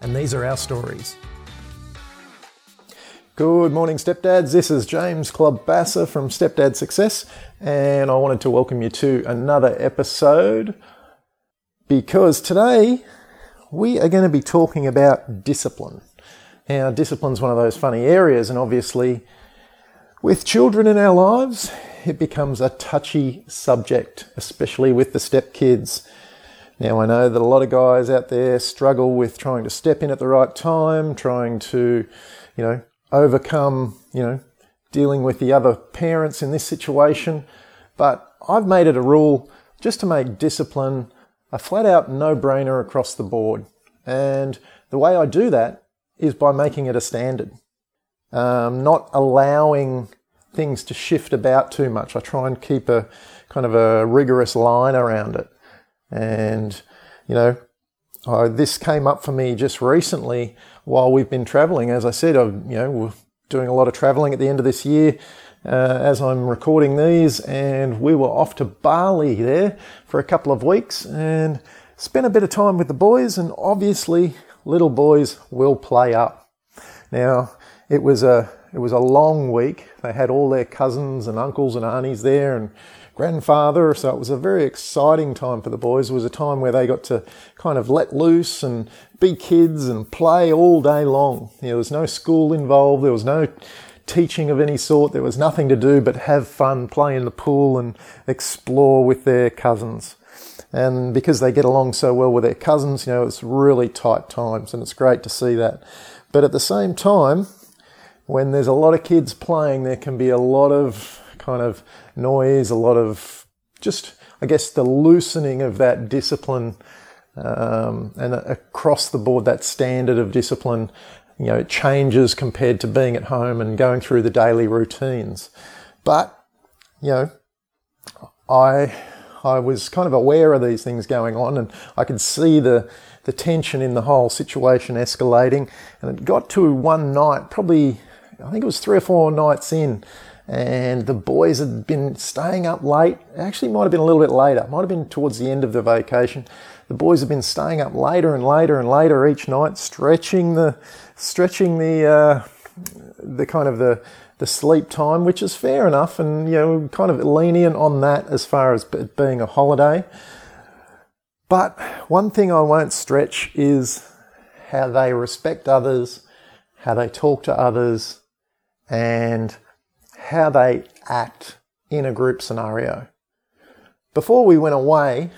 and these are our stories. Good morning, stepdads. This is James Clubbasser from Stepdad Success, and I wanted to welcome you to another episode because today we are going to be talking about discipline. Now, discipline is one of those funny areas, and obviously, with children in our lives, it becomes a touchy subject, especially with the stepkids. Now, I know that a lot of guys out there struggle with trying to step in at the right time, trying to, you know, overcome, you know, dealing with the other parents in this situation. But I've made it a rule just to make discipline a flat out no brainer across the board. And the way I do that is by making it a standard, um, not allowing things to shift about too much. I try and keep a kind of a rigorous line around it. And, you know, uh, this came up for me just recently while we've been traveling. As I said, I've, you know, we're doing a lot of traveling at the end of this year. Uh, as I'm recording these, and we were off to Bali there for a couple of weeks and spent a bit of time with the boys. And obviously, little boys will play up. Now, it was a it was a long week. They had all their cousins and uncles and aunties there, and grandfather. So it was a very exciting time for the boys. It was a time where they got to kind of let loose and be kids and play all day long. There was no school involved. There was no teaching of any sort. There was nothing to do but have fun, play in the pool and explore with their cousins. And because they get along so well with their cousins, you know, it's really tight times and it's great to see that. But at the same time, when there's a lot of kids playing, there can be a lot of kind of noise, a lot of just, I guess, the loosening of that discipline um, and across the board, that standard of discipline, you know, it changes compared to being at home and going through the daily routines. But, you know, I, I was kind of aware of these things going on and I could see the, the tension in the whole situation escalating. And it got to one night, probably, I think it was three or four nights in, and the boys had been staying up late. Actually, might have been a little bit later. Might have been towards the end of the vacation. The boys had been staying up later and later and later each night, stretching the, stretching the, uh, the kind of the, the sleep time, which is fair enough, and you know, kind of lenient on that as far as it being a holiday. But one thing I won't stretch is how they respect others, how they talk to others, and how they act in a group scenario. Before we went away,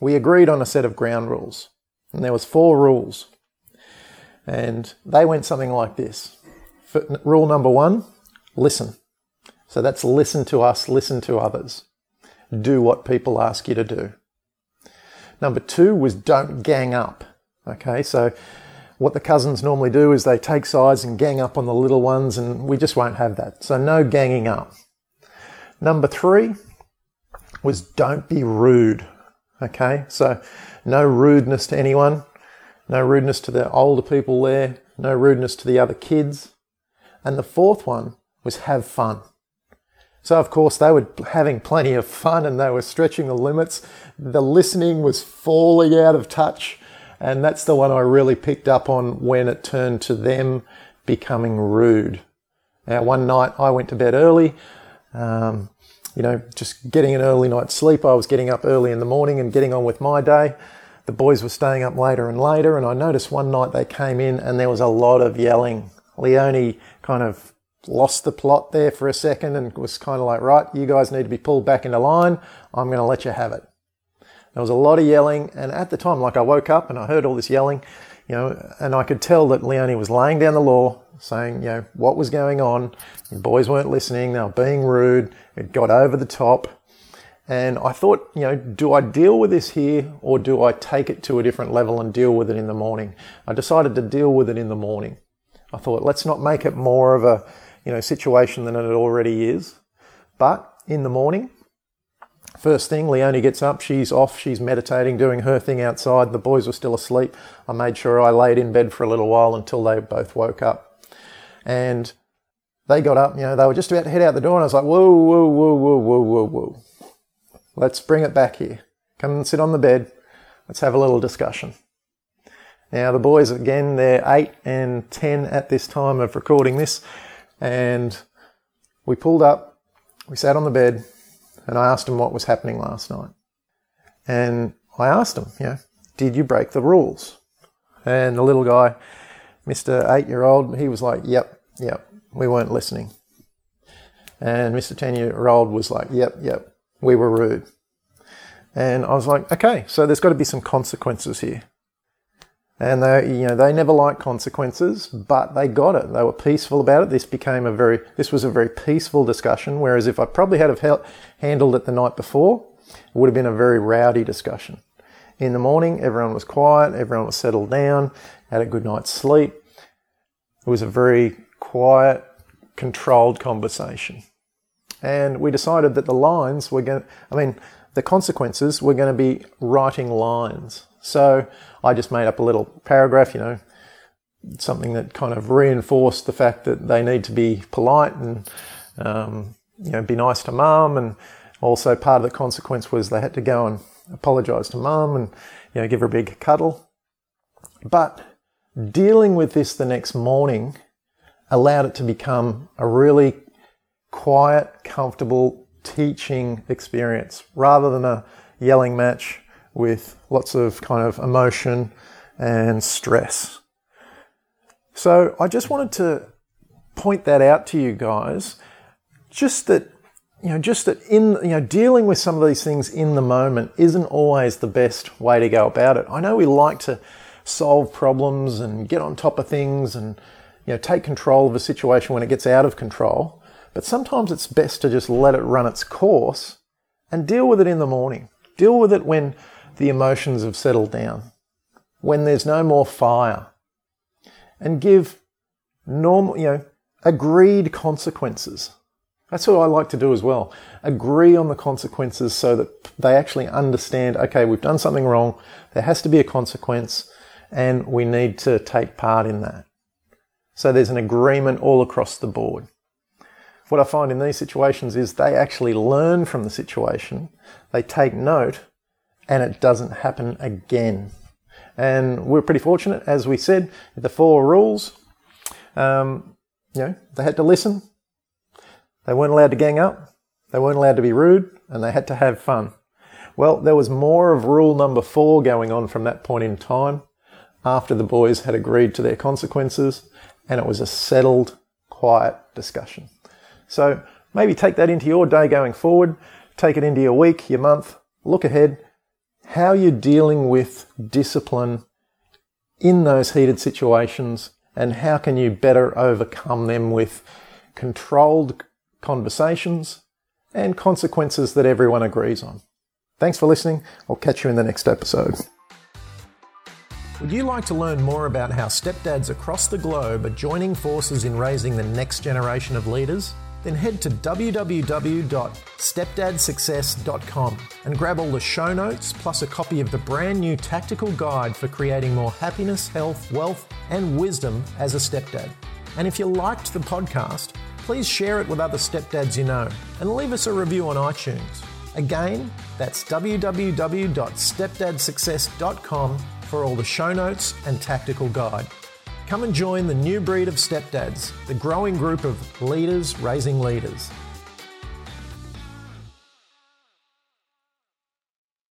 we agreed on a set of ground rules, and there was four rules. And they went something like this. Rule number one, listen. So that's listen to us, listen to others. Do what people ask you to do. Number two was don't gang up. Okay, so what the cousins normally do is they take sides and gang up on the little ones, and we just won't have that. So, no ganging up. Number three was don't be rude. Okay, so no rudeness to anyone, no rudeness to the older people there, no rudeness to the other kids. And the fourth one was have fun. So, of course, they were having plenty of fun and they were stretching the limits. The listening was falling out of touch and that's the one I really picked up on when it turned to them becoming rude. Now, one night I went to bed early, um, you know, just getting an early night's sleep. I was getting up early in the morning and getting on with my day. The boys were staying up later and later, and I noticed one night they came in and there was a lot of yelling. Leonie kind of lost the plot there for a second and was kind of like, right, you guys need to be pulled back into line. I'm going to let you have it. There was a lot of yelling, and at the time, like I woke up and I heard all this yelling, you know, and I could tell that Leonie was laying down the law, saying, you know, what was going on. The boys weren't listening, they were being rude, it got over the top. And I thought, you know, do I deal with this here or do I take it to a different level and deal with it in the morning? I decided to deal with it in the morning. I thought, let's not make it more of a, you know, situation than it already is. But in the morning, first thing, Leonie gets up, she's off, she's meditating, doing her thing outside. The boys were still asleep. I made sure I laid in bed for a little while until they both woke up. And they got up, you know, they were just about to head out the door, and I was like, whoa, whoa, whoa, whoa, whoa, whoa, whoa. Let's bring it back here. Come and sit on the bed. Let's have a little discussion. Now, the boys, again, they're 8 and 10 at this time of recording this. And we pulled up, we sat on the bed, and I asked them what was happening last night. And I asked them, you know, did you break the rules? And the little guy, Mr. Eight year old, he was like, yep, yep, we weren't listening. And Mr. 10 year old was like, yep, yep, we were rude. And I was like, okay, so there's got to be some consequences here. And they, you know, they never liked consequences, but they got it. They were peaceful about it. This became a very, this was a very peaceful discussion. Whereas if I probably had have handled it the night before, it would have been a very rowdy discussion. In the morning, everyone was quiet, everyone was settled down, had a good night's sleep. It was a very quiet, controlled conversation. And we decided that the lines were going to, I mean, the consequences were going to be writing lines. So I just made up a little paragraph, you know, something that kind of reinforced the fact that they need to be polite and, um, you know, be nice to mum. And also part of the consequence was they had to go and apologize to mum and, you know, give her a big cuddle. But dealing with this the next morning allowed it to become a really quiet, comfortable teaching experience rather than a yelling match with lots of kind of emotion and stress. So I just wanted to point that out to you guys, just that you know, just that in you know, dealing with some of these things in the moment isn't always the best way to go about it. I know we like to solve problems and get on top of things and you know take control of a situation when it gets out of control. But sometimes it's best to just let it run its course and deal with it in the morning. Deal with it when the emotions have settled down, when there's no more fire, and give normal, you know, agreed consequences. That's what I like to do as well. Agree on the consequences so that they actually understand, okay, we've done something wrong. There has to be a consequence and we need to take part in that. So there's an agreement all across the board what I find in these situations is they actually learn from the situation, they take note, and it doesn't happen again. And we're pretty fortunate, as we said, the four rules. Um, you know, they had to listen, they weren't allowed to gang up, they weren't allowed to be rude, and they had to have fun. Well, there was more of rule number four going on from that point in time after the boys had agreed to their consequences, and it was a settled, quiet discussion. So maybe take that into your day going forward, take it into your week, your month, look ahead, how you're dealing with discipline in those heated situations, and how can you better overcome them with controlled conversations and consequences that everyone agrees on. Thanks for listening. I'll catch you in the next episode. Would you like to learn more about how stepdads across the globe are joining forces in raising the next generation of leaders? Then head to www.stepdadsuccess.com and grab all the show notes plus a copy of the brand new tactical guide for creating more happiness, health, wealth, and wisdom as a stepdad. And if you liked the podcast, please share it with other stepdads you know and leave us a review on iTunes. Again, that's www.stepdadsuccess.com for all the show notes and tactical guide. Come and join the new breed of stepdads, the growing group of leaders raising leaders.